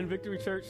In Victory Church,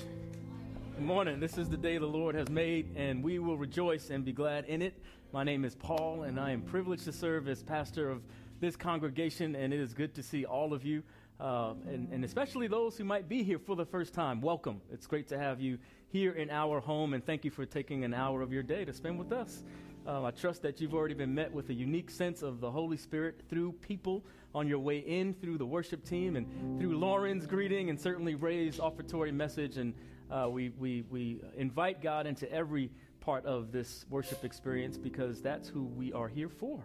good morning. This is the day the Lord has made, and we will rejoice and be glad in it. My name is Paul, and I am privileged to serve as pastor of this congregation, and it is good to see all of you, uh, and, and especially those who might be here for the first time. Welcome. It's great to have you here in our home, and thank you for taking an hour of your day to spend with us. Um, I trust that you've already been met with a unique sense of the Holy Spirit through people on your way in, through the worship team, and through Lauren's greeting, and certainly Ray's offertory message. And uh, we, we, we invite God into every part of this worship experience because that's who we are here for.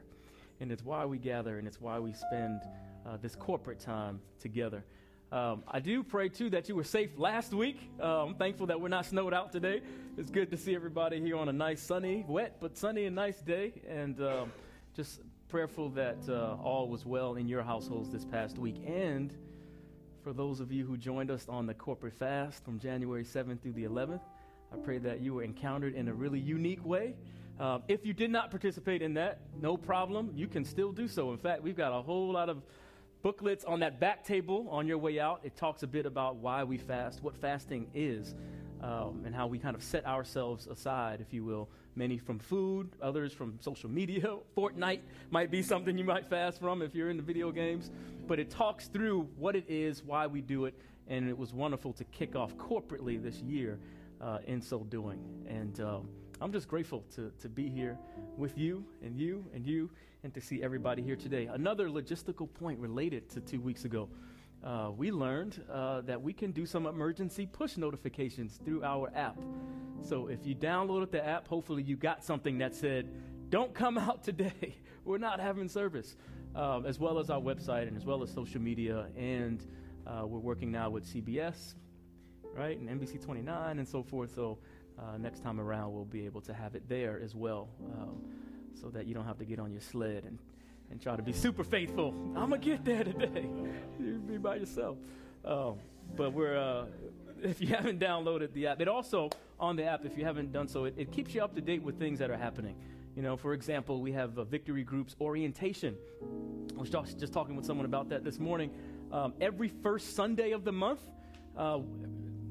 And it's why we gather, and it's why we spend uh, this corporate time together. Um, I do pray too that you were safe last week. Uh, I'm thankful that we're not snowed out today. It's good to see everybody here on a nice, sunny, wet but sunny and nice day, and um, just prayerful that uh, all was well in your households this past week. And for those of you who joined us on the corporate fast from January 7th through the 11th, I pray that you were encountered in a really unique way. Uh, if you did not participate in that, no problem. You can still do so. In fact, we've got a whole lot of booklets on that back table on your way out. It talks a bit about why we fast, what fasting is, um, and how we kind of set ourselves aside, if you will. Many from food, others from social media. Fortnite might be something you might fast from if you're into video games. But it talks through what it is, why we do it, and it was wonderful to kick off corporately this year uh, in so doing. And um, I'm just grateful to, to be here with you and you and you and to see everybody here today. Another logistical point related to two weeks ago. Uh, we learned uh, that we can do some emergency push notifications through our app. So if you downloaded the app, hopefully you got something that said, Don't come out today. We're not having service. Um, as well as our website and as well as social media. And uh, we're working now with CBS, right, and NBC 29 and so forth. So uh, next time around, we'll be able to have it there as well. Um, so that you don't have to get on your sled and, and try to be super faithful. I'm going to get there today. you be by yourself. Um, but we're, uh, if you haven't downloaded the app, it also, on the app, if you haven't done so, it, it keeps you up to date with things that are happening. You know, for example, we have Victory Group's orientation. I was just, talking with someone about that this morning. Um, every first Sunday of the month, uh,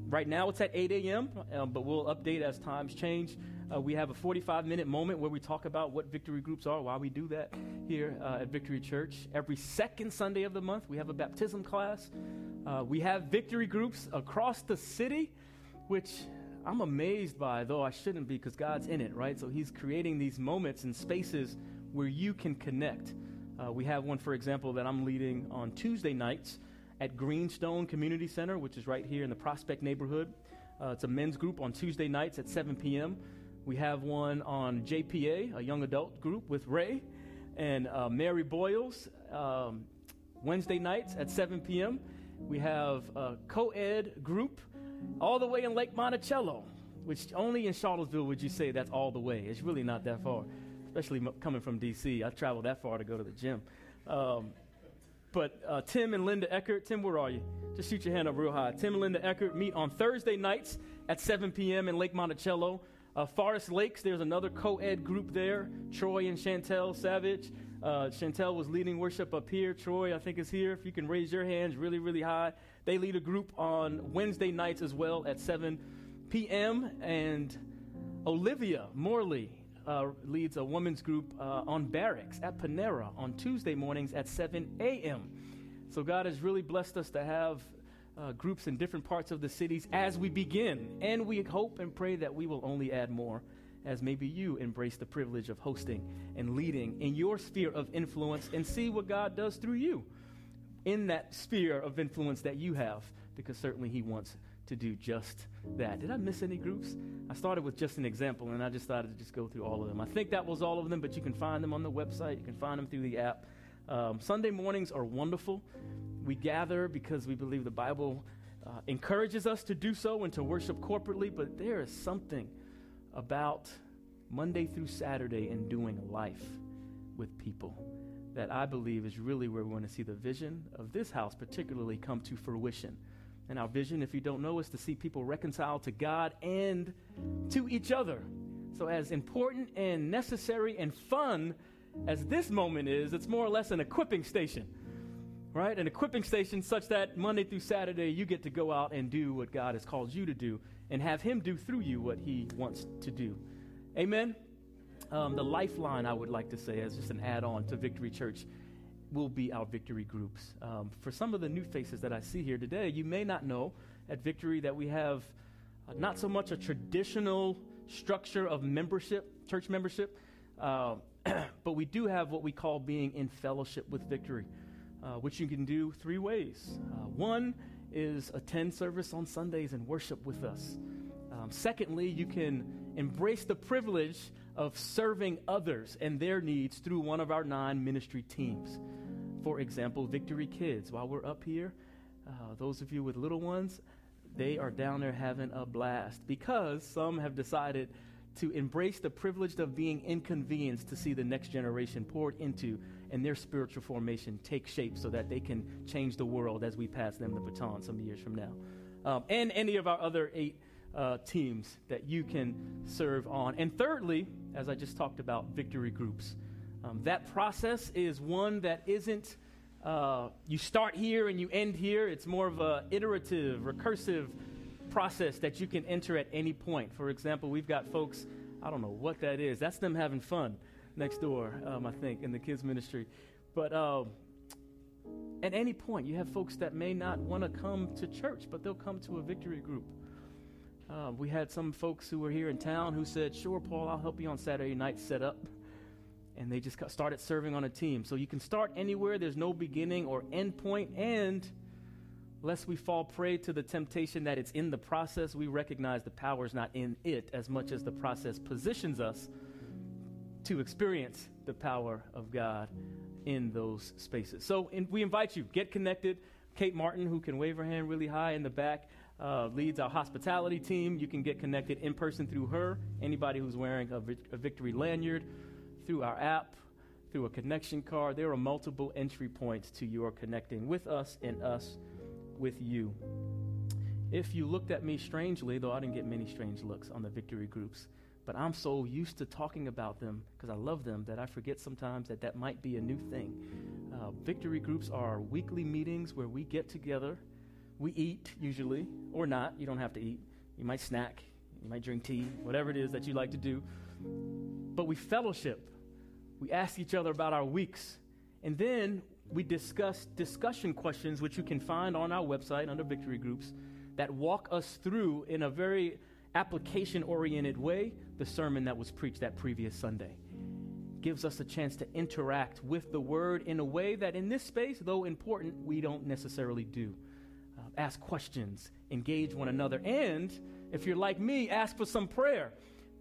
right now it's at 8 a.m., um, but we'll update as times change. Uh, we have a 45 minute moment where we talk about what victory groups are, why we do that here uh, at Victory Church. Every second Sunday of the month, we have a baptism class. Uh, we have victory groups across the city, which I'm amazed by, though I shouldn't be because God's in it, right? So He's creating these moments and spaces where you can connect. Uh, we have one, for example, that I'm leading on Tuesday nights at Greenstone Community Center, which is right here in the Prospect neighborhood. Uh, it's a men's group on Tuesday nights at 7 p.m. We have one on JPA, a young adult group with Ray and uh, Mary Boyles, um, Wednesday nights at 7 p.m. We have a co ed group all the way in Lake Monticello, which only in Charlottesville would you say that's all the way. It's really not that far, especially m- coming from D.C. I traveled that far to go to the gym. Um, but uh, Tim and Linda Eckert, Tim, where are you? Just shoot your hand up real high. Tim and Linda Eckert meet on Thursday nights at 7 p.m. in Lake Monticello. Uh, Forest Lakes, there's another co ed group there. Troy and Chantel Savage. Uh, Chantel was leading worship up here. Troy, I think, is here. If you can raise your hands really, really high. They lead a group on Wednesday nights as well at 7 p.m. And Olivia Morley uh, leads a women's group uh, on Barracks at Panera on Tuesday mornings at 7 a.m. So God has really blessed us to have uh, groups in different parts of the cities as we begin. And we hope and pray that we will only add more as maybe you embrace the privilege of hosting and leading in your sphere of influence and see what God does through you in that sphere of influence that you have, because certainly He wants to do just that. Did I miss any groups? I started with just an example and I just started to just go through all of them. I think that was all of them, but you can find them on the website, you can find them through the app. Um, Sunday mornings are wonderful. We gather because we believe the Bible uh, encourages us to do so and to worship corporately, but there is something about Monday through Saturday and doing life with people that I believe is really where we want to see the vision of this house, particularly, come to fruition. And our vision, if you don't know, is to see people reconciled to God and to each other. So, as important and necessary and fun as this moment is, it's more or less an equipping station right? An equipping station such that Monday through Saturday you get to go out and do what God has called you to do and have Him do through you what He wants to do. Amen? Um, the lifeline, I would like to say, as just an add on to Victory Church, will be our victory groups. Um, for some of the new faces that I see here today, you may not know at Victory that we have uh, not so much a traditional structure of membership, church membership, uh, but we do have what we call being in fellowship with Victory, uh, which you can do three ways. Uh, one is attend service on Sundays and worship with us. Um, secondly, you can embrace the privilege of serving others and their needs through one of our nine ministry teams. For example, Victory Kids. While we're up here, uh, those of you with little ones, they are down there having a blast because some have decided to embrace the privilege of being inconvenienced to see the next generation poured into and their spiritual formation take shape so that they can change the world as we pass them the baton some years from now. Um, and any of our other eight uh, teams that you can serve on. And thirdly, as I just talked about, victory groups. Um, that process is one that isn't uh, you start here and you end here. It's more of a iterative, recursive process that you can enter at any point. For example, we've got folks, I don't know what that is. That's them having fun next door, um, I think, in the kids' ministry. But uh, at any point, you have folks that may not want to come to church, but they'll come to a victory group. Uh, we had some folks who were here in town who said, Sure, Paul, I'll help you on Saturday night set up. And they just started serving on a team. So you can start anywhere, there's no beginning or end point, and lest we fall prey to the temptation that it's in the process, we recognize the power is not in it as much as the process positions us to experience the power of God in those spaces. So in, we invite you, get connected. Kate Martin, who can wave her hand really high in the back, uh, leads our hospitality team. You can get connected in person through her. Anybody who's wearing a, a victory lanyard, through our app, through a connection card. There are multiple entry points to your connecting with us and us with you. If you looked at me strangely, though I didn't get many strange looks on the victory groups, but I'm so used to talking about them because I love them that I forget sometimes that that might be a new thing. Uh, victory groups are weekly meetings where we get together we eat usually, or not. You don't have to eat. You might snack, you might drink tea, whatever it is that you like to do. But we fellowship. We ask each other about our weeks. And then we discuss discussion questions, which you can find on our website under Victory Groups, that walk us through in a very application oriented way the sermon that was preached that previous Sunday. Gives us a chance to interact with the Word in a way that, in this space, though important, we don't necessarily do uh, ask questions, engage one another, and if you're like me, ask for some prayer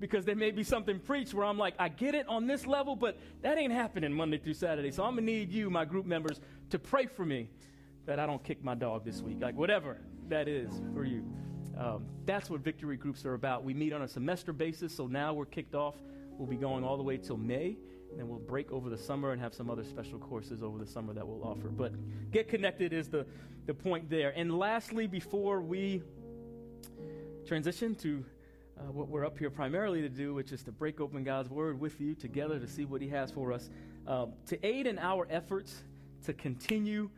because there may be something preached where I'm like, I get it on this level, but that ain't happening Monday through Saturday. So I'm gonna need you, my group members, to pray for me that I don't kick my dog this week, like whatever that is for you. Um, that's what victory groups are about. We meet on a semester basis, so now we're kicked off. We'll be going all the way till May. And then we'll break over the summer and have some other special courses over the summer that we'll offer. But get connected is the, the point there. And lastly, before we transition to uh, what we're up here primarily to do, which is to break open God's Word with you together to see what He has for us, um, to aid in our efforts to continue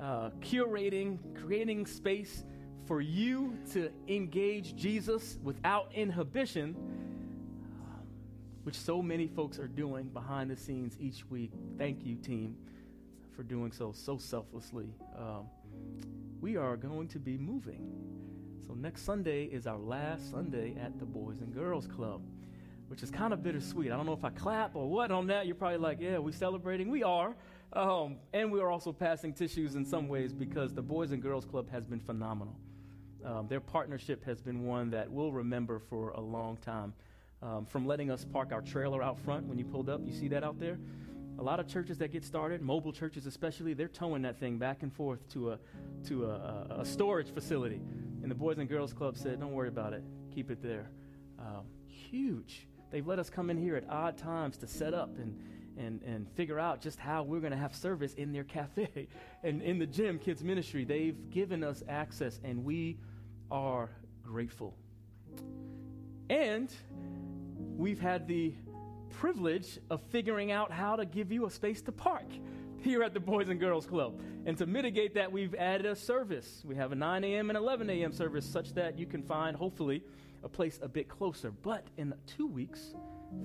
uh, curating, creating space for you to engage Jesus without inhibition which so many folks are doing behind the scenes each week. Thank you, team, for doing so so selflessly. Um, we are going to be moving. So, next Sunday is our last Sunday at the Boys and Girls Club, which is kind of bittersweet. I don't know if I clap or what on that. You're probably like, yeah, we celebrating. We are. Um, and we are also passing tissues in some ways because the Boys and Girls Club has been phenomenal. Um, their partnership has been one that we'll remember for a long time um, from letting us park our trailer out front when you pulled up. You see that out there? A lot of churches that get started, mobile churches especially, they're towing that thing back and forth to a to a, a, a storage facility. And the Boys and Girls Club said, "Don't worry about it. Keep it there." Um, huge. They've let us come in here at odd times to set up and and, and figure out just how we're going to have service in their cafe and in the gym, kids ministry. They've given us access, and we are grateful. And we've had the privilege of figuring out how to give you a space to park here at the Boys and Girls Club. And to mitigate that, we've added a service. We have a 9 a.m. and 11 a.m. service such that you can find, hopefully, a place a bit closer. But in two weeks,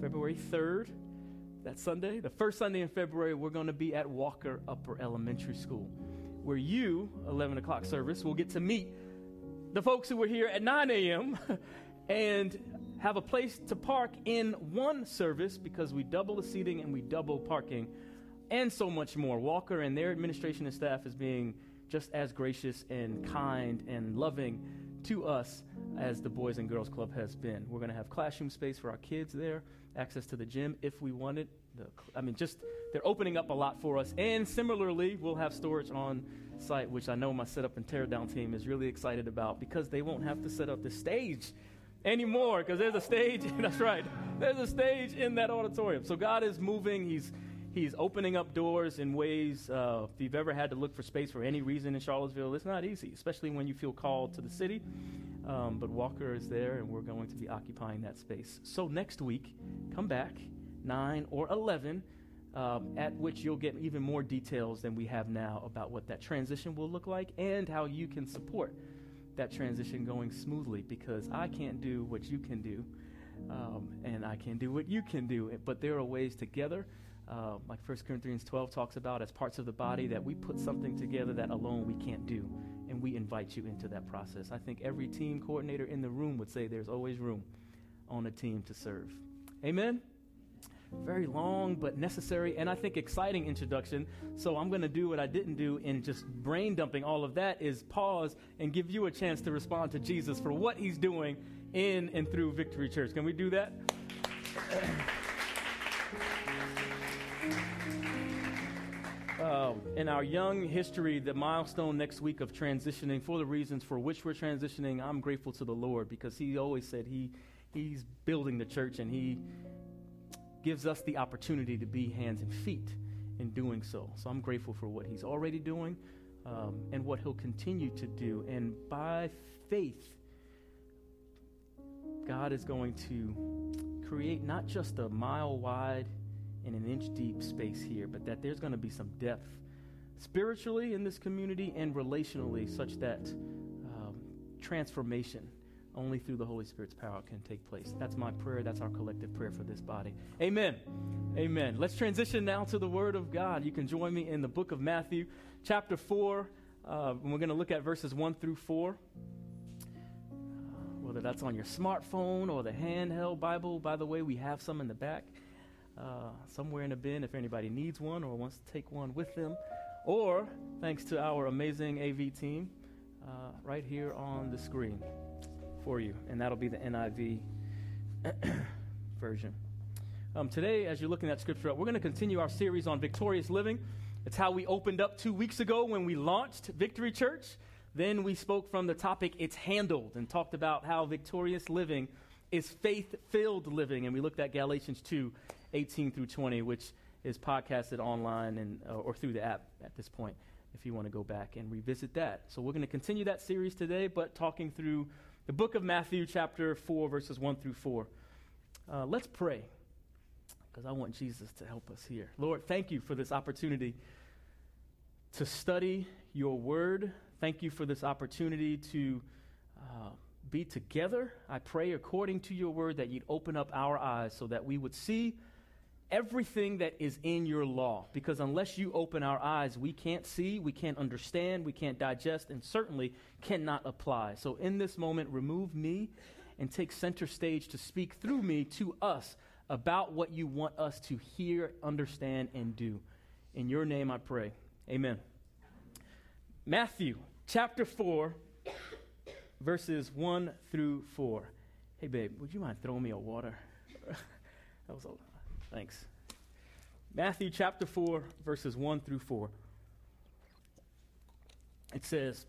February 3rd, that Sunday, the first Sunday in February, we're going to be at Walker Upper Elementary School, where you, 11 o'clock service, will get to meet the folks who were here at 9 a.m. and have a place to park in one service because we double the seating and we double parking and so much more. Walker and their administration and staff is being just as gracious and kind and loving to us as the Boys and Girls Club has been. We're going to have classroom space for our kids there, access to the gym if we want it. The, I mean, just they're opening up a lot for us. And similarly, we'll have storage on site, which I know my setup and teardown team is really excited about because they won't have to set up the stage anymore because there's a stage. that's right. There's a stage in that auditorium. So God is moving. He's He's opening up doors in ways. Uh, if you've ever had to look for space for any reason in Charlottesville, it's not easy, especially when you feel called to the city. Um, but Walker is there, and we're going to be occupying that space. So next week, come back, 9 or 11, um, at which you'll get even more details than we have now about what that transition will look like and how you can support that transition going smoothly because I can't do what you can do. Um, and I can do what you can do. But there are ways together uh, like 1 Corinthians 12 talks about, as parts of the body, that we put something together that alone we can't do. And we invite you into that process. I think every team coordinator in the room would say there's always room on a team to serve. Amen? Very long but necessary and I think exciting introduction. So I'm going to do what I didn't do in just brain dumping all of that is pause and give you a chance to respond to Jesus for what he's doing in and through Victory Church. Can we do that? in our young history, the milestone next week of transitioning, for the reasons for which we're transitioning, I'm grateful to the Lord because He always said He He's building the church and He gives us the opportunity to be hands and feet in doing so. So I'm grateful for what He's already doing um, and what He'll continue to do. And by faith, God is going to create not just a mile wide in an inch deep space here, but that there's going to be some depth spiritually in this community and relationally, such that um, transformation only through the Holy Spirit's power can take place. That's my prayer. That's our collective prayer for this body. Amen. Amen. Let's transition now to the Word of God. You can join me in the book of Matthew, chapter 4. Uh, we're going to look at verses 1 through 4. Uh, whether that's on your smartphone or the handheld Bible, by the way, we have some in the back uh, somewhere in a bin if anybody needs one or wants to take one with them. Or, thanks to our amazing AV team, uh, right here on the screen for you. And that'll be the NIV version. Um, today, as you're looking at scripture we're going to continue our series on victorious living. It's how we opened up two weeks ago when we launched Victory Church. Then we spoke from the topic, It's Handled, and talked about how victorious living is faith filled living. And we looked at Galatians 2 18 through 20, which is podcasted online and, uh, or through the app at this point if you want to go back and revisit that. So we're going to continue that series today, but talking through the book of Matthew, chapter 4, verses 1 through 4. Uh, let's pray because I want Jesus to help us here. Lord, thank you for this opportunity to study your word. Thank you for this opportunity to uh, be together. I pray, according to your word, that you'd open up our eyes so that we would see everything that is in your law. Because unless you open our eyes, we can't see, we can't understand, we can't digest, and certainly cannot apply. So in this moment, remove me and take center stage to speak through me to us about what you want us to hear, understand, and do. In your name I pray. Amen. Matthew chapter 4, verses 1 through 4. Hey, babe, would you mind throwing me a water? that was a Thanks. Matthew chapter 4, verses 1 through 4. It says,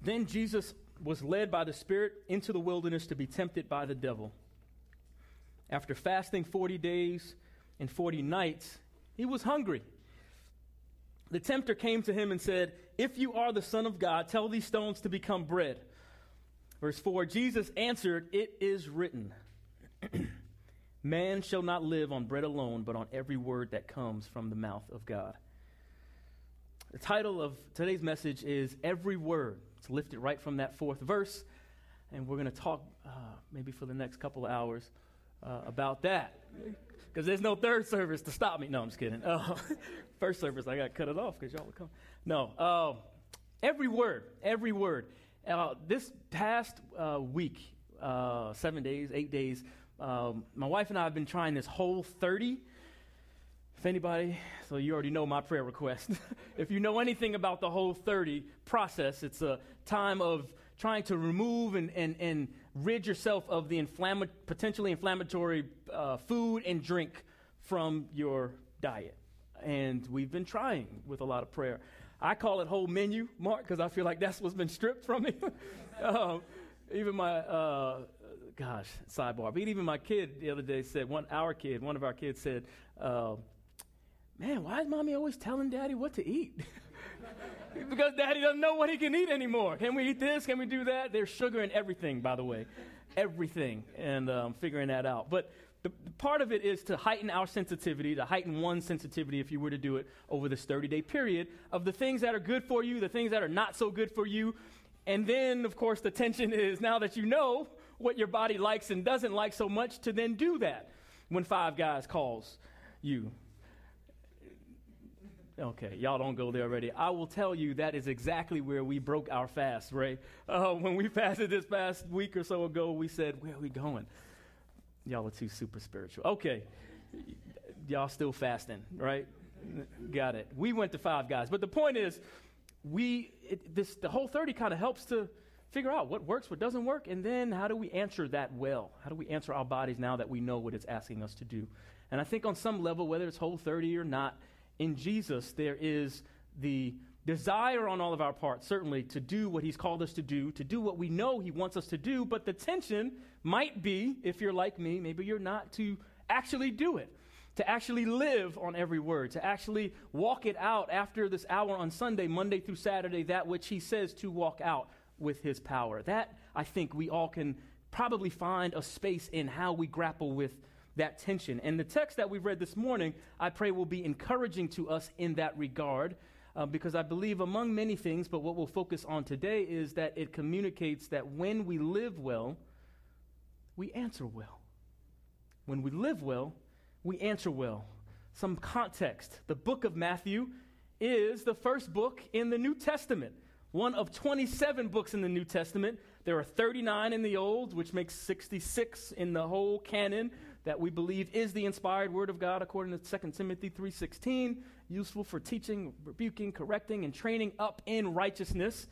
Then Jesus was led by the Spirit into the wilderness to be tempted by the devil. After fasting 40 days and 40 nights, he was hungry. The tempter came to him and said, If you are the Son of God, tell these stones to become bread. Verse 4 Jesus answered, It is written. Man shall not live on bread alone, but on every word that comes from the mouth of God. The title of today's message is Every Word. It's lifted right from that fourth verse. And we're going to talk uh, maybe for the next couple of hours uh, about that. Because there's no third service to stop me. No, I'm just kidding. Uh, first service, I got cut it off because y'all will come. No. Uh, every word, every word. Uh, this past uh, week, seven days, eight days, um, my wife and I have been trying this whole 30 if anybody, so you already know my prayer request. if you know anything about the whole 30 process, it's a time of trying to remove and, and, and rid yourself of the inflamma- potentially inflammatory uh, food and drink from your diet. And we've been trying with a lot of prayer. I call it whole menu, Mark, because I feel like that's what's been stripped from me. um, even my, uh, gosh, sidebar, but even my kid the other day said, one, our kid, one of our kids said, uh, man, why is mommy always telling daddy what to eat? because daddy doesn't know what he can eat anymore. Can we eat this? Can we do that? There's sugar in everything, by the way. Everything. And um, figuring that out. But the, the, part of it is to heighten our sensitivity, to heighten one's sensitivity, if you were to do it over this 30 day period, of the things that are good for you, the things that are not so good for you. And then, of course, the tension is now that you know what your body likes and doesn't like so much, to then do that when Five Guys calls you Okay, y'all don't go there already. I will tell you that is exactly where we broke our fast, Ray. Uh, when we fasted this past week or so ago, we said, Where are we going? Y'all are too super spiritual. Okay, y'all still fasting, right? Got it. We went to five guys. But the point is, we, it, this, the whole 30 kind of helps to figure out what works, what doesn't work, and then how do we answer that well? How do we answer our bodies now that we know what it's asking us to do? And I think on some level, whether it's whole 30 or not, in Jesus, there is the desire on all of our parts, certainly, to do what He's called us to do, to do what we know He wants us to do, but the tension might be, if you're like me, maybe you're not, to actually do it, to actually live on every word, to actually walk it out after this hour on Sunday, Monday through Saturday, that which He says to walk out with His power. That, I think, we all can probably find a space in how we grapple with that tension. And the text that we've read this morning, I pray, will be encouraging to us in that regard. Uh, because I believe, among many things, but what we'll focus on today is that it communicates that when we live well, we answer well. When we live well, we answer well. Some context the book of Matthew is the first book in the New Testament, one of 27 books in the New Testament. There are 39 in the Old, which makes 66 in the whole canon that we believe is the inspired word of God according to 2 Timothy 3:16, useful for teaching, rebuking, correcting and training up in righteousness.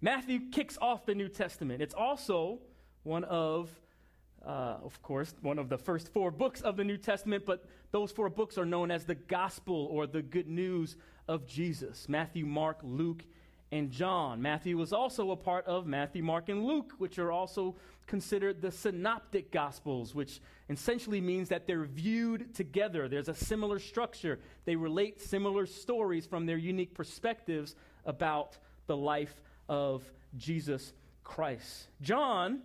Matthew kicks off the New Testament. It's also one of uh, of course, one of the first four books of the New Testament, but those four books are known as the gospel or the good news of Jesus Matthew, Mark, Luke, and John. Matthew was also a part of Matthew, Mark, and Luke, which are also considered the synoptic gospels, which essentially means that they're viewed together. There's a similar structure. They relate similar stories from their unique perspectives about the life of Jesus Christ. John,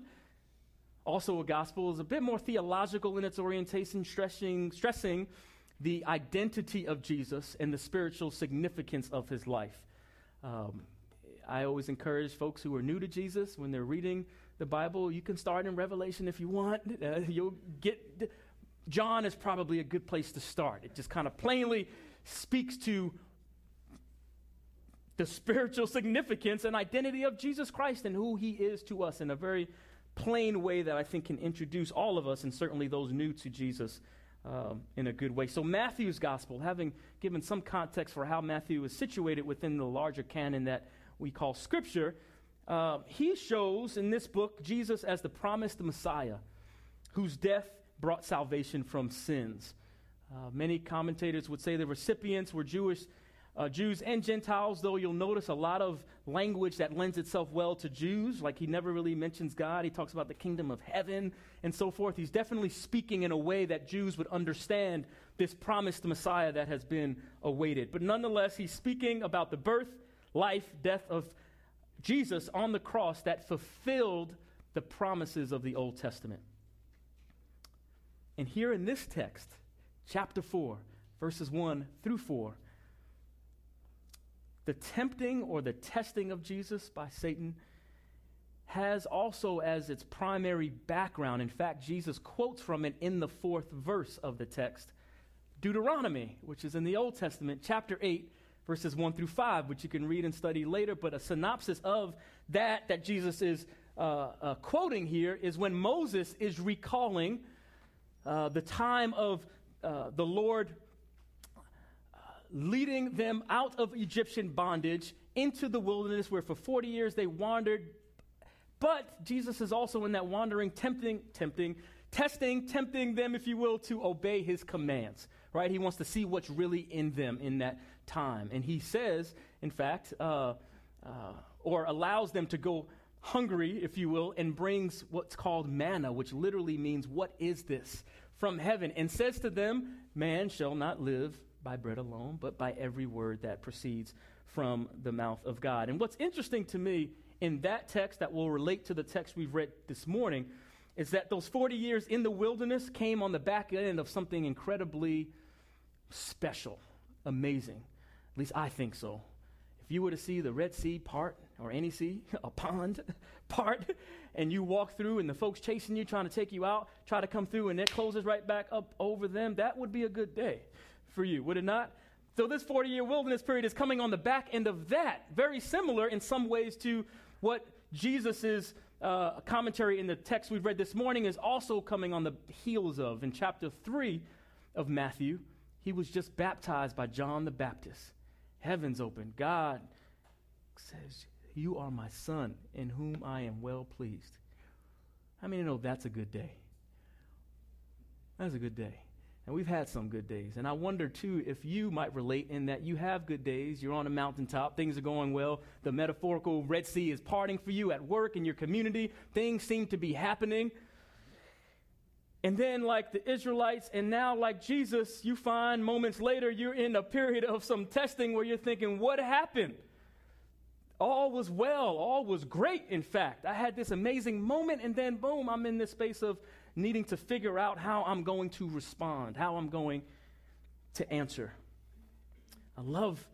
also a gospel, is a bit more theological in its orientation, stressing, stressing the identity of Jesus and the spiritual significance of his life. Um, I always encourage folks who are new to Jesus when they're reading the Bible. You can start in Revelation if you want. Uh, you'll get. John is probably a good place to start. It just kind of plainly speaks to the spiritual significance and identity of Jesus Christ and who he is to us in a very plain way that I think can introduce all of us and certainly those new to Jesus um, in a good way. So, Matthew's gospel, having given some context for how Matthew is situated within the larger canon that we call Scripture, uh, he shows in this book Jesus as the promised Messiah whose death brought salvation from sins. Uh, many commentators would say the recipients were Jewish. Uh, Jews and Gentiles, though you'll notice a lot of language that lends itself well to Jews, like he never really mentions God. He talks about the kingdom of heaven and so forth. He's definitely speaking in a way that Jews would understand this promised Messiah that has been awaited. But nonetheless, he's speaking about the birth, life, death of Jesus on the cross that fulfilled the promises of the Old Testament. And here in this text, chapter 4, verses 1 through 4, the tempting or the testing of Jesus by Satan has also as its primary background, in fact, Jesus quotes from it in the fourth verse of the text, Deuteronomy, which is in the Old Testament, chapter 8, verses 1 through 5, which you can read and study later. But a synopsis of that that Jesus is uh, uh, quoting here is when Moses is recalling uh, the time of uh, the Lord uh, leading them out of Egyptian bondage into the wilderness where for 40 years they wandered. But Jesus is also in that wandering, tempting, tempting, testing, tempting them, if you will, to obey his commands, right? He wants to see what's really in them in that time. And he says, in fact, uh, uh, or allows them to go hungry, if you will, and brings what's called manna, which literally means, What is this? from heaven, and says to them, Man shall not live by bread alone, but by every word that proceeds from the mouth of God. And what's interesting to me in that text that will relate to the text we've read this morning is that those 40 years in the wilderness came on the back end of something incredibly special, amazing. At least I think so. If you were to see the Red Sea part, or any sea, a pond part, and you walk through and the folks chasing you, trying to take you out, try to come through and it closes right back up over them, that would be a good day for you, would it not? So, this 40 year wilderness period is coming on the back end of that, very similar in some ways to what Jesus' uh, commentary in the text we've read this morning is also coming on the heels of. In chapter 3 of Matthew, he was just baptized by John the Baptist. Heavens open. God says, You are my son, in whom I am well pleased. How many know that's a good day? That's a good day. And we've had some good days. And I wonder, too, if you might relate in that you have good days. You're on a mountaintop. Things are going well. The metaphorical Red Sea is parting for you at work, in your community. Things seem to be happening. And then, like the Israelites, and now, like Jesus, you find moments later you're in a period of some testing where you're thinking, what happened? All was well, all was great, in fact. I had this amazing moment, and then boom, I'm in this space of needing to figure out how I'm going to respond, how I'm going to answer. I love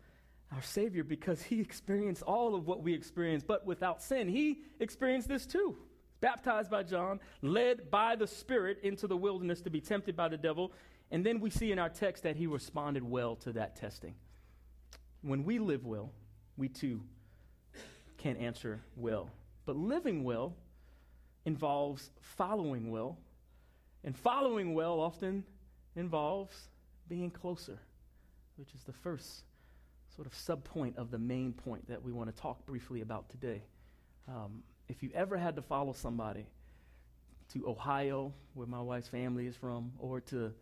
our Savior because He experienced all of what we experience, but without sin. He experienced this too baptized by John, led by the Spirit into the wilderness to be tempted by the devil. And then we see in our text that he responded well to that testing. When we live well, we too can answer well. But living well involves following well. And following well often involves being closer, which is the first sort of subpoint of the main point that we want to talk briefly about today. Um, if you ever had to follow somebody to Ohio, where my wife's family is from, or to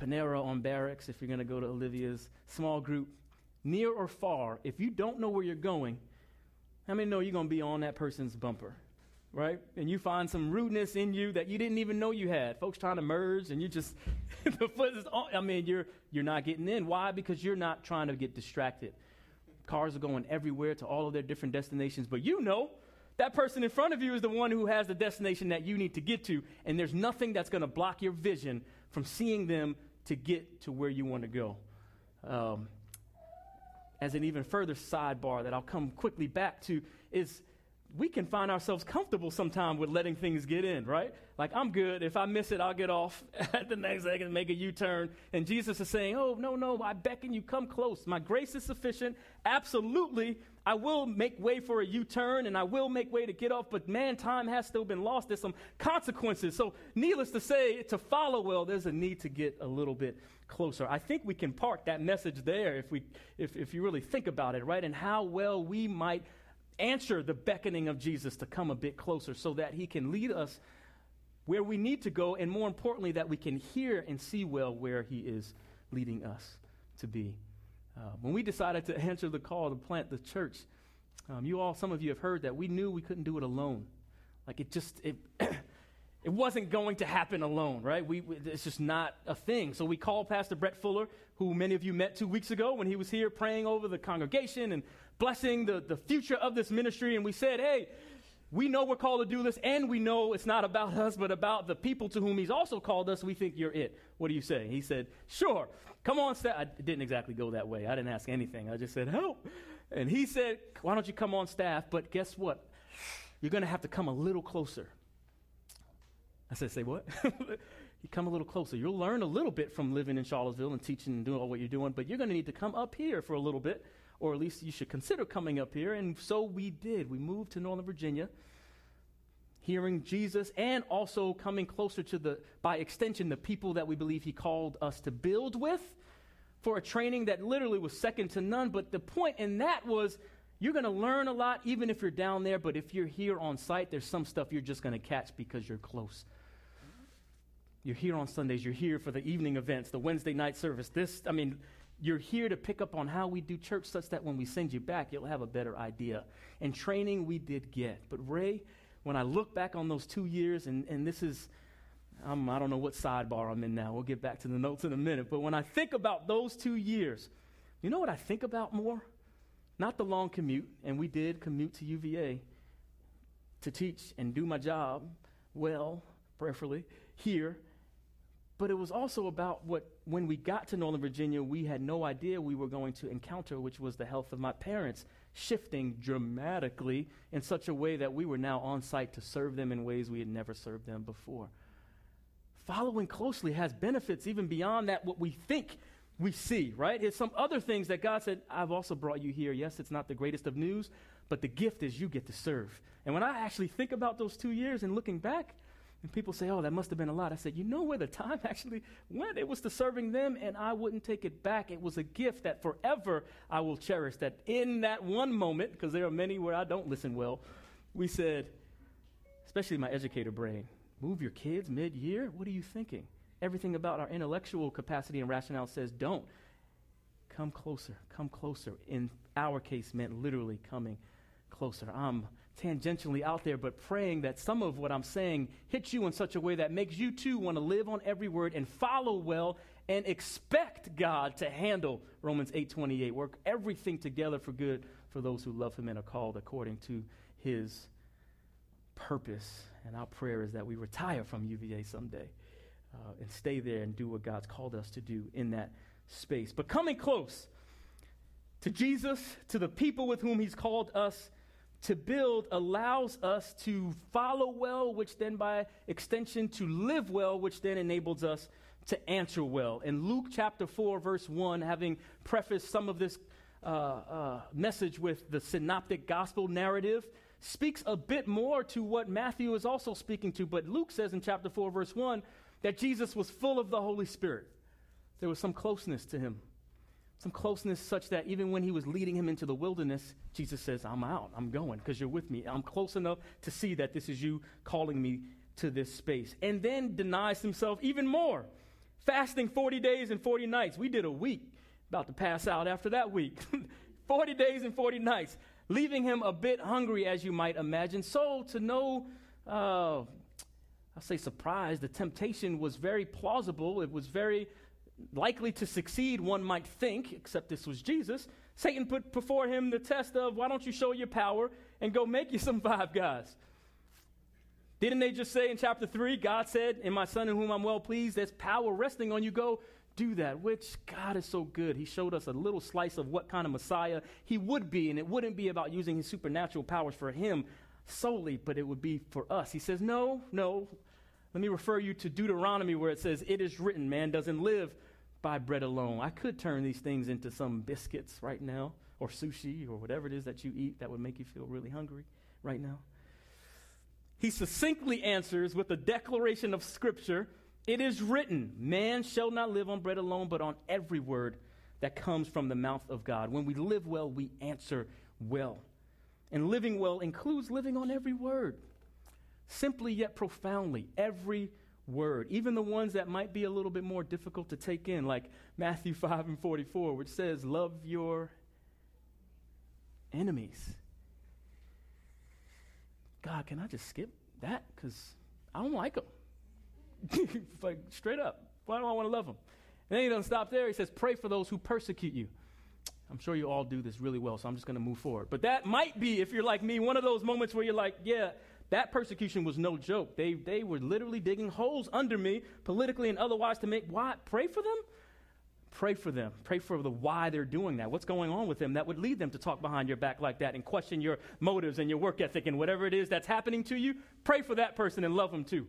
Panera on Barracks, if you're going to go to Olivia's small group, near or far, if you don't know where you're going, how many know you're going to be on that person's bumper? Right? And you find some rudeness in you that you didn't even know you had. Folks trying to merge and you just, the foot is on. I mean, you're, you're not getting in. Why? Because you're not trying to get distracted. Cars are going everywhere to all of their different destinations, but you know that person in front of you is the one who has the destination that you need to get to, and there's nothing that's going to block your vision from seeing them to get to where you want to go. Um, as an even further sidebar that I'll come quickly back to is we can find ourselves comfortable sometimes with letting things get in, right? Like, I'm good. If I miss it, I'll get off at the next second, make a U turn. And Jesus is saying, Oh, no, no, I beckon you, come close. My grace is sufficient. Absolutely, I will make way for a U turn and I will make way to get off, but man, time has still been lost. There's some consequences. So, needless to say, to follow well, there's a need to get a little bit closer. I think we can park that message there if, we, if, if you really think about it, right? And how well we might answer the beckoning of Jesus to come a bit closer so that he can lead us where we need to go, and more importantly, that we can hear and see well where he is leading us to be. Uh, when we decided to answer the call to plant the church, um, you all, some of you have heard that we knew we couldn't do it alone. Like it just, it, it wasn't going to happen alone, right? We, we, it's just not a thing. So we called Pastor Brett Fuller, who many of you met two weeks ago when he was here praying over the congregation and blessing the, the future of this ministry. And we said, hey, we know we're called to do this, and we know it's not about us, but about the people to whom he's also called us. We think you're it. What do you say? He said, Sure, come on, staff. I didn't exactly go that way. I didn't ask anything. I just said, Help. And he said, Why don't you come on staff? But guess what? You're going to have to come a little closer. I said, Say what? you come a little closer. You'll learn a little bit from living in Charlottesville and teaching and doing all what you're doing, but you're going to need to come up here for a little bit, or at least you should consider coming up here. And so we did. We moved to Northern Virginia, hearing Jesus and also coming closer to the, by extension, the people that we believe he called us to build with for a training that literally was second to none. But the point in that was you're going to learn a lot even if you're down there, but if you're here on site, there's some stuff you're just going to catch because you're close. You're here on Sundays, you're here for the evening events, the Wednesday night service. This, I mean, you're here to pick up on how we do church such that when we send you back, you'll have a better idea. And training we did get. But Ray, when I look back on those two years, and, and this is, I'm, I don't know what sidebar I'm in now. We'll get back to the notes in a minute. But when I think about those two years, you know what I think about more? Not the long commute, and we did commute to UVA to teach and do my job well, prayerfully, here. But it was also about what, when we got to Northern Virginia, we had no idea we were going to encounter, which was the health of my parents shifting dramatically in such a way that we were now on site to serve them in ways we had never served them before following closely has benefits even beyond that what we think we see, right? It's some other things that God said, I've also brought you here. Yes, it's not the greatest of news, but the gift is you get to serve. And when I actually think about those two years and looking back, and people say, oh, that must have been a lot. I said, you know where the time actually went? It was to serving them, and I wouldn't take it back. It was a gift that forever I will cherish. That in that one moment, because there are many where I don't listen well, we said, especially my educator brain, Move your kids mid year? What are you thinking? Everything about our intellectual capacity and rationale says don't. Come closer, come closer. In our case, meant literally coming closer. I'm tangentially out there, but praying that some of what I'm saying hits you in such a way that makes you too want to live on every word and follow well and expect God to handle Romans 8:28. Work everything together for good for those who love him and are called according to his purpose. And our prayer is that we retire from UVA someday uh, and stay there and do what God's called us to do in that space. But coming close to Jesus, to the people with whom He's called us to build, allows us to follow well, which then by extension to live well, which then enables us to answer well. In Luke chapter 4, verse 1, having prefaced some of this uh, uh, message with the synoptic gospel narrative, speaks a bit more to what Matthew is also speaking to. But Luke says in chapter 4, verse 1, that Jesus was full of the Holy Spirit. There was some closeness to him, some closeness such that even when he was leading him into the wilderness, Jesus says, I'm out, I'm going because you're with me. I'm close enough to see that this is you calling me to this space. And then denies himself even more, fasting 40 days and 40 nights. We did a week, about to pass out after that week. 40 days and 40 nights leaving him a bit hungry, as you might imagine. So, to no, uh, I'll say surprise, the temptation was very plausible. It was very likely to succeed, one might think, except this was Jesus. Satan put before him the test of, why don't you show your power and go make you some five guys? Didn't they just say in chapter 3, God said, In my son in whom I'm well pleased, there's power resting on you. Go do that, which God is so good. He showed us a little slice of what kind of Messiah he would be, and it wouldn't be about using his supernatural powers for him solely, but it would be for us. He says, No, no. Let me refer you to Deuteronomy where it says, It is written, man doesn't live by bread alone. I could turn these things into some biscuits right now, or sushi, or whatever it is that you eat that would make you feel really hungry right now. He succinctly answers with a declaration of Scripture it is written, man shall not live on bread alone, but on every word that comes from the mouth of God. When we live well, we answer well. And living well includes living on every word, simply yet profoundly, every word, even the ones that might be a little bit more difficult to take in, like Matthew 5 and 44, which says, Love your enemies. God, can I just skip that? Because I don't like them. like straight up. Why do I want to love them? And then he doesn't stop there. He says, pray for those who persecute you. I'm sure you all do this really well, so I'm just going to move forward. But that might be, if you're like me, one of those moments where you're like, yeah, that persecution was no joke. They, they were literally digging holes under me, politically and otherwise, to make why? Pray for them? Pray for them. Pray for the why they're doing that. What's going on with them that would lead them to talk behind your back like that and question your motives and your work ethic and whatever it is that's happening to you. Pray for that person and love them too.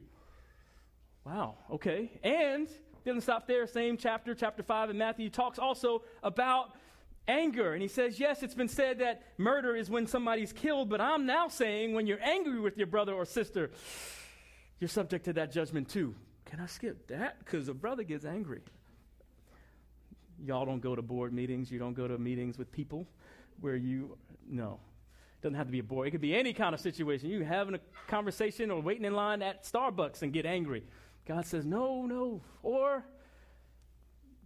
Wow, okay. And doesn't stop there. Same chapter, chapter 5 in Matthew, talks also about anger. And he says, Yes, it's been said that murder is when somebody's killed, but I'm now saying when you're angry with your brother or sister, you're subject to that judgment too. Can I skip that? Because a brother gets angry. Y'all don't go to board meetings, you don't go to meetings with people where you, no. It doesn't have to be a board. It could be any kind of situation. You having a conversation or waiting in line at Starbucks and get angry. God says, no, no. Or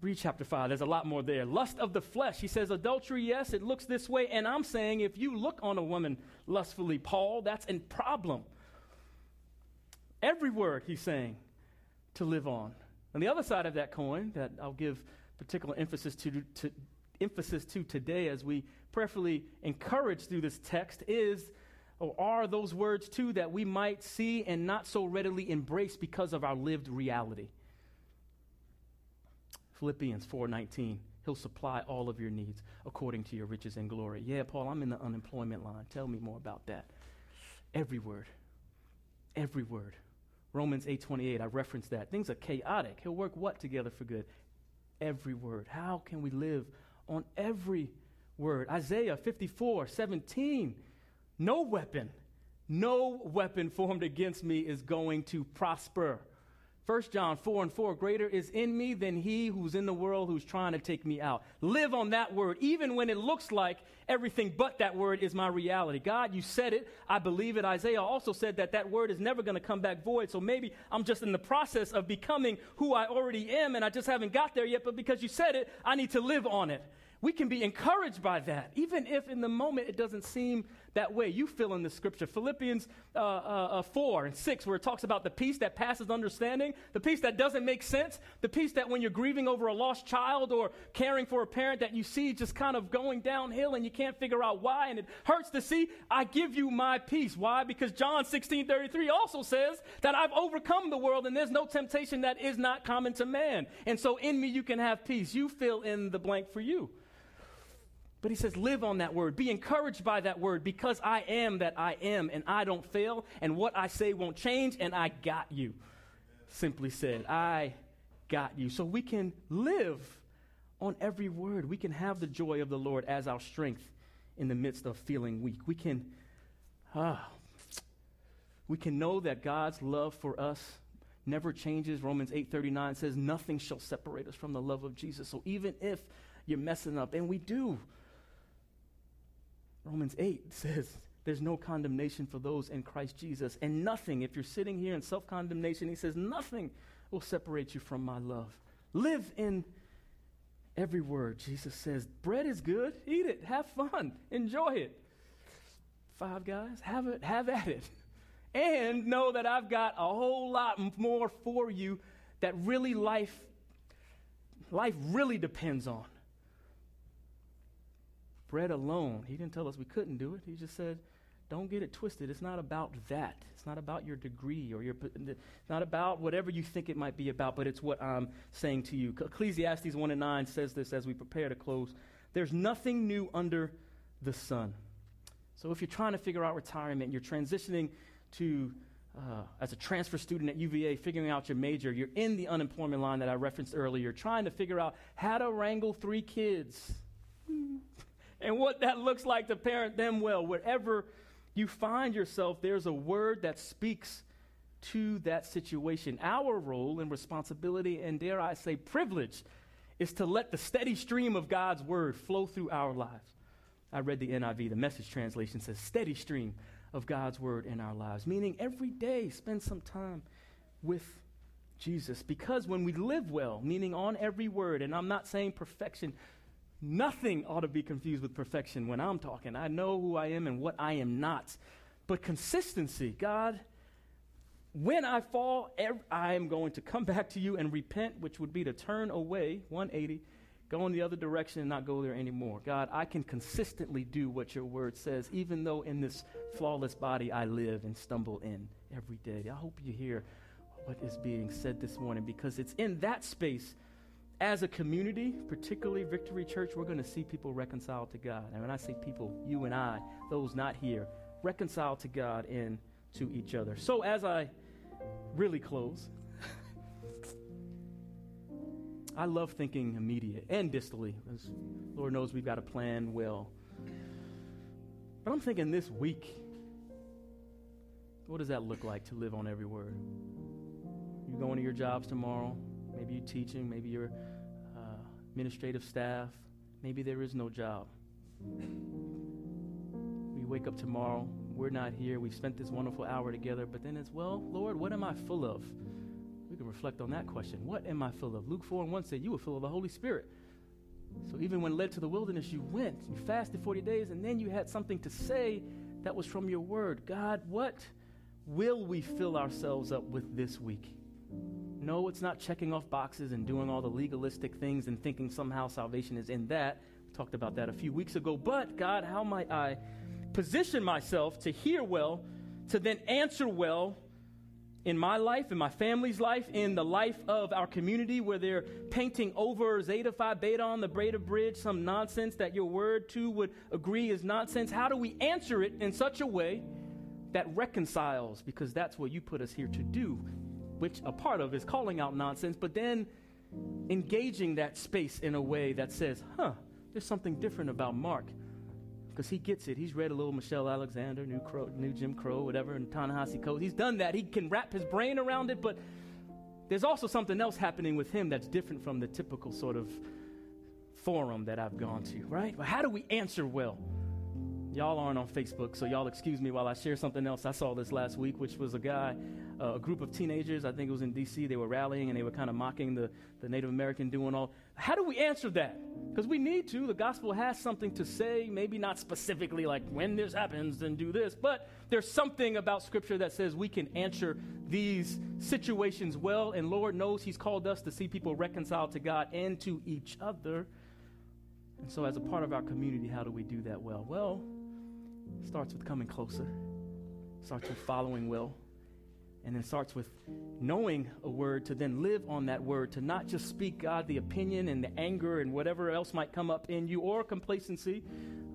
read chapter 5. There's a lot more there. Lust of the flesh. He says, adultery, yes, it looks this way. And I'm saying, if you look on a woman lustfully, Paul, that's a problem. Every word he's saying to live on. On the other side of that coin, that I'll give particular emphasis to, to emphasis to today as we prayerfully encourage through this text is or are those words too that we might see and not so readily embrace because of our lived reality. Philippians 4:19 He'll supply all of your needs according to your riches and glory. Yeah, Paul, I'm in the unemployment line. Tell me more about that. Every word. Every word. Romans 8:28, I referenced that. Things are chaotic. He'll work what together for good? Every word. How can we live on every word? Isaiah 54:17 no weapon, no weapon formed against me is going to prosper. 1 John 4 and 4 Greater is in me than he who's in the world who's trying to take me out. Live on that word, even when it looks like everything but that word is my reality. God, you said it. I believe it. Isaiah also said that that word is never going to come back void. So maybe I'm just in the process of becoming who I already am and I just haven't got there yet. But because you said it, I need to live on it. We can be encouraged by that, even if in the moment it doesn't seem that way. You fill in the scripture. Philippians uh, uh, uh, 4 and 6, where it talks about the peace that passes understanding, the peace that doesn't make sense, the peace that when you're grieving over a lost child or caring for a parent that you see just kind of going downhill and you can't figure out why, and it hurts to see, I give you my peace. Why? Because John 16 33 also says that I've overcome the world and there's no temptation that is not common to man. And so in me you can have peace. You fill in the blank for you. But he says, live on that word. Be encouraged by that word because I am that I am and I don't fail and what I say won't change and I got you. Simply said, I got you. So we can live on every word. We can have the joy of the Lord as our strength in the midst of feeling weak. We can, ah, we can know that God's love for us never changes. Romans 8:39 says nothing shall separate us from the love of Jesus. So even if you're messing up and we do Romans 8 says there's no condemnation for those in Christ Jesus. And nothing, if you're sitting here in self condemnation, he says, nothing will separate you from my love. Live in every word. Jesus says, bread is good, eat it, have fun, enjoy it. Five guys, have it, have at it. And know that I've got a whole lot more for you that really life life really depends on bread alone. He didn't tell us we couldn't do it. He just said, don't get it twisted. It's not about that. It's not about your degree or your, it's not about whatever you think it might be about, but it's what I'm saying to you. Ecclesiastes 1 and 9 says this as we prepare to close. There's nothing new under the sun. So if you're trying to figure out retirement, you're transitioning to, uh, as a transfer student at UVA, figuring out your major, you're in the unemployment line that I referenced earlier, trying to figure out how to wrangle three kids and what that looks like to parent them well. Wherever you find yourself, there's a word that speaks to that situation. Our role and responsibility, and dare I say, privilege, is to let the steady stream of God's word flow through our lives. I read the NIV, the message translation says, steady stream of God's word in our lives, meaning every day spend some time with Jesus. Because when we live well, meaning on every word, and I'm not saying perfection, Nothing ought to be confused with perfection when I'm talking. I know who I am and what I am not. But consistency, God, when I fall, I am going to come back to you and repent, which would be to turn away 180, go in the other direction and not go there anymore. God, I can consistently do what your word says, even though in this flawless body I live and stumble in every day. I hope you hear what is being said this morning because it's in that space as a community, particularly Victory Church, we're going to see people reconciled to God. And when I say people, you and I, those not here, reconciled to God and to each other. So as I really close, I love thinking immediate and distally. As Lord knows we've got to plan well. But I'm thinking this week, what does that look like to live on every word? You going to your jobs tomorrow? Maybe you're teaching. Maybe you're uh, administrative staff. Maybe there is no job. We wake up tomorrow. We're not here. We've spent this wonderful hour together. But then it's, well, Lord, what am I full of? We can reflect on that question. What am I full of? Luke 4 and 1 said, You were full of the Holy Spirit. So even when led to the wilderness, you went, you fasted 40 days, and then you had something to say that was from your word. God, what will we fill ourselves up with this week? No, it's not checking off boxes and doing all the legalistic things and thinking somehow salvation is in that. We talked about that a few weeks ago. But, God, how might I position myself to hear well, to then answer well in my life, in my family's life, in the life of our community, where they're painting over Zeta Phi Beta on the Beta Bridge, some nonsense that your word too would agree is nonsense. How do we answer it in such a way that reconciles? Because that's what you put us here to do, which a part of is calling out nonsense, but then engaging that space in a way that says, huh, there's something different about Mark because he gets it. He's read a little Michelle Alexander, New, Crow, New Jim Crow, whatever, and Ta-Nehisi Coates. He's done that. He can wrap his brain around it, but there's also something else happening with him that's different from the typical sort of forum that I've gone to, right? But how do we answer well? Y'all aren't on Facebook, so y'all excuse me while I share something else. I saw this last week, which was a guy, uh, a group of teenagers, I think it was in D.C., they were rallying and they were kind of mocking the, the Native American doing all. How do we answer that? Because we need to. The gospel has something to say, maybe not specifically like when this happens, then do this, but there's something about Scripture that says we can answer these situations well, and Lord knows He's called us to see people reconciled to God and to each other. And so, as a part of our community, how do we do that well? Well, starts with coming closer, starts with following well, and then starts with knowing a word to then live on that word, to not just speak God the opinion and the anger and whatever else might come up in you, or complacency,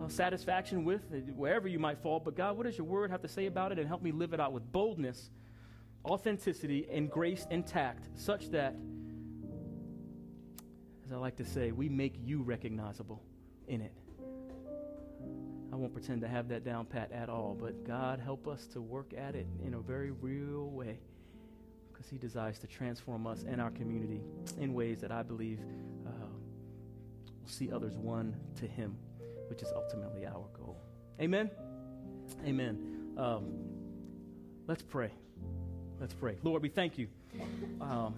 uh, satisfaction with, wherever you might fall. But God, what does your word have to say about it? And help me live it out with boldness, authenticity, and grace and tact, such that, as I like to say, we make you recognizable in it. Won't pretend to have that down pat at all, but God help us to work at it in a very real way because He desires to transform us and our community in ways that I believe uh, will see others won to Him, which is ultimately our goal. Amen? Amen. Um, let's pray. Let's pray. Lord, we thank you. Um,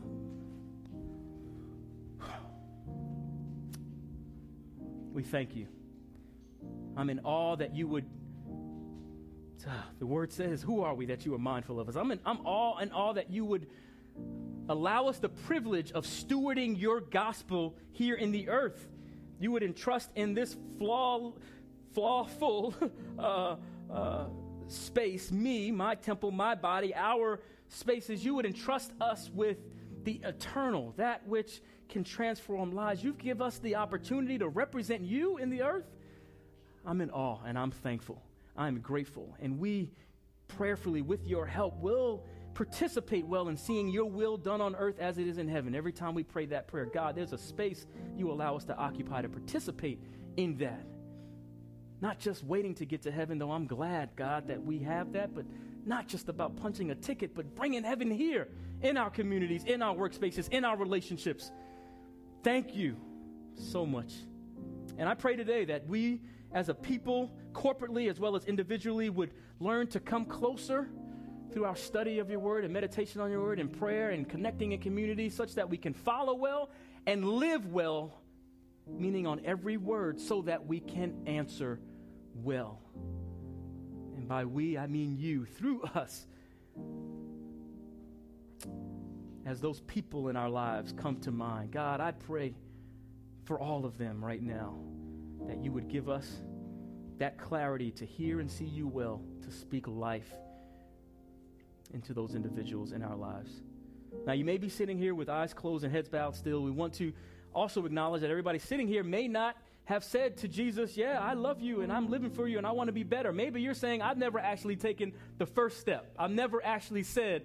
we thank you. I'm in awe that you would. Uh, the word says, Who are we that you are mindful of us? I'm in I'm awe and awe that you would allow us the privilege of stewarding your gospel here in the earth. You would entrust in this flaw, flawful uh, uh, space, me, my temple, my body, our spaces. You would entrust us with the eternal, that which can transform lives. You give us the opportunity to represent you in the earth. I'm in awe and I'm thankful. I'm grateful. And we prayerfully, with your help, will participate well in seeing your will done on earth as it is in heaven. Every time we pray that prayer, God, there's a space you allow us to occupy to participate in that. Not just waiting to get to heaven, though I'm glad, God, that we have that, but not just about punching a ticket, but bringing heaven here in our communities, in our workspaces, in our relationships. Thank you so much. And I pray today that we as a people, corporately as well as individually, would learn to come closer through our study of your word and meditation on your word and prayer and connecting in community such that we can follow well and live well, meaning on every word, so that we can answer well. And by we, I mean you, through us. As those people in our lives come to mind, God, I pray for all of them right now that you would give us that clarity to hear and see you well, to speak life into those individuals in our lives. Now, you may be sitting here with eyes closed and heads bowed still. We want to also acknowledge that everybody sitting here may not have said to Jesus, Yeah, I love you and I'm living for you and I want to be better. Maybe you're saying, I've never actually taken the first step. I've never actually said,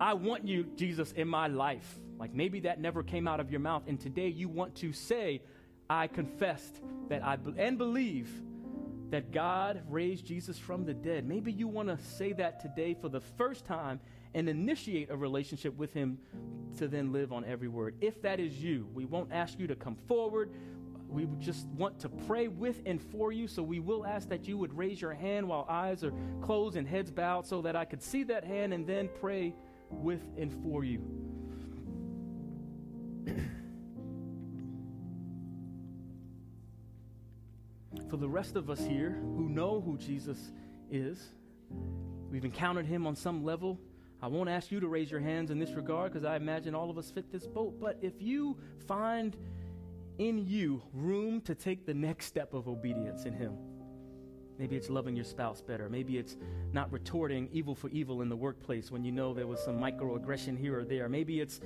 I want you, Jesus, in my life. Like maybe that never came out of your mouth. And today you want to say, I confessed that I be- and believe that God raised Jesus from the dead. Maybe you want to say that today for the first time and initiate a relationship with Him to then live on every word. If that is you, we won't ask you to come forward. We just want to pray with and for you. So we will ask that you would raise your hand while eyes are closed and heads bowed so that I could see that hand and then pray with and for you. for the rest of us here who know who Jesus is, we've encountered him on some level. I won't ask you to raise your hands in this regard because I imagine all of us fit this boat. But if you find in you room to take the next step of obedience in him, maybe it's loving your spouse better. Maybe it's not retorting evil for evil in the workplace when you know there was some microaggression here or there. Maybe it's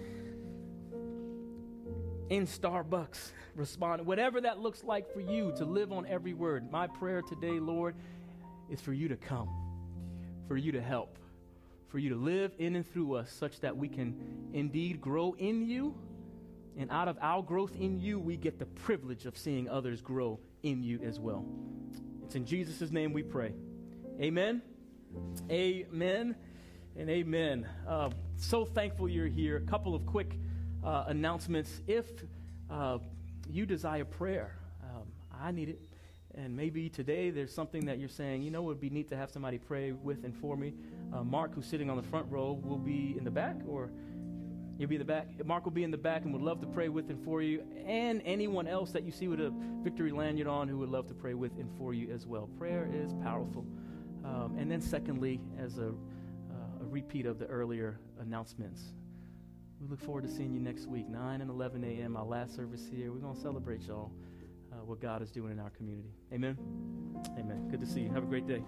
in Starbucks, respond, whatever that looks like for you to live on every word. My prayer today, Lord, is for you to come, for you to help, for you to live in and through us such that we can indeed grow in you. And out of our growth in you, we get the privilege of seeing others grow in you as well. It's in Jesus' name we pray. Amen. Amen. And amen. Uh, so thankful you're here. A couple of quick uh, announcements. If uh, you desire prayer, um, I need it. And maybe today there's something that you're saying, you know, it would be neat to have somebody pray with and for me. Uh, Mark, who's sitting on the front row, will be in the back, or you'll be in the back. Mark will be in the back and would love to pray with and for you, and anyone else that you see with a victory lanyard on who would love to pray with and for you as well. Prayer is powerful. Um, and then, secondly, as a, uh, a repeat of the earlier announcements, we look forward to seeing you next week, 9 and 11 a.m., our last service here. We're going to celebrate y'all, uh, what God is doing in our community. Amen. Amen. Good to see you. Have a great day.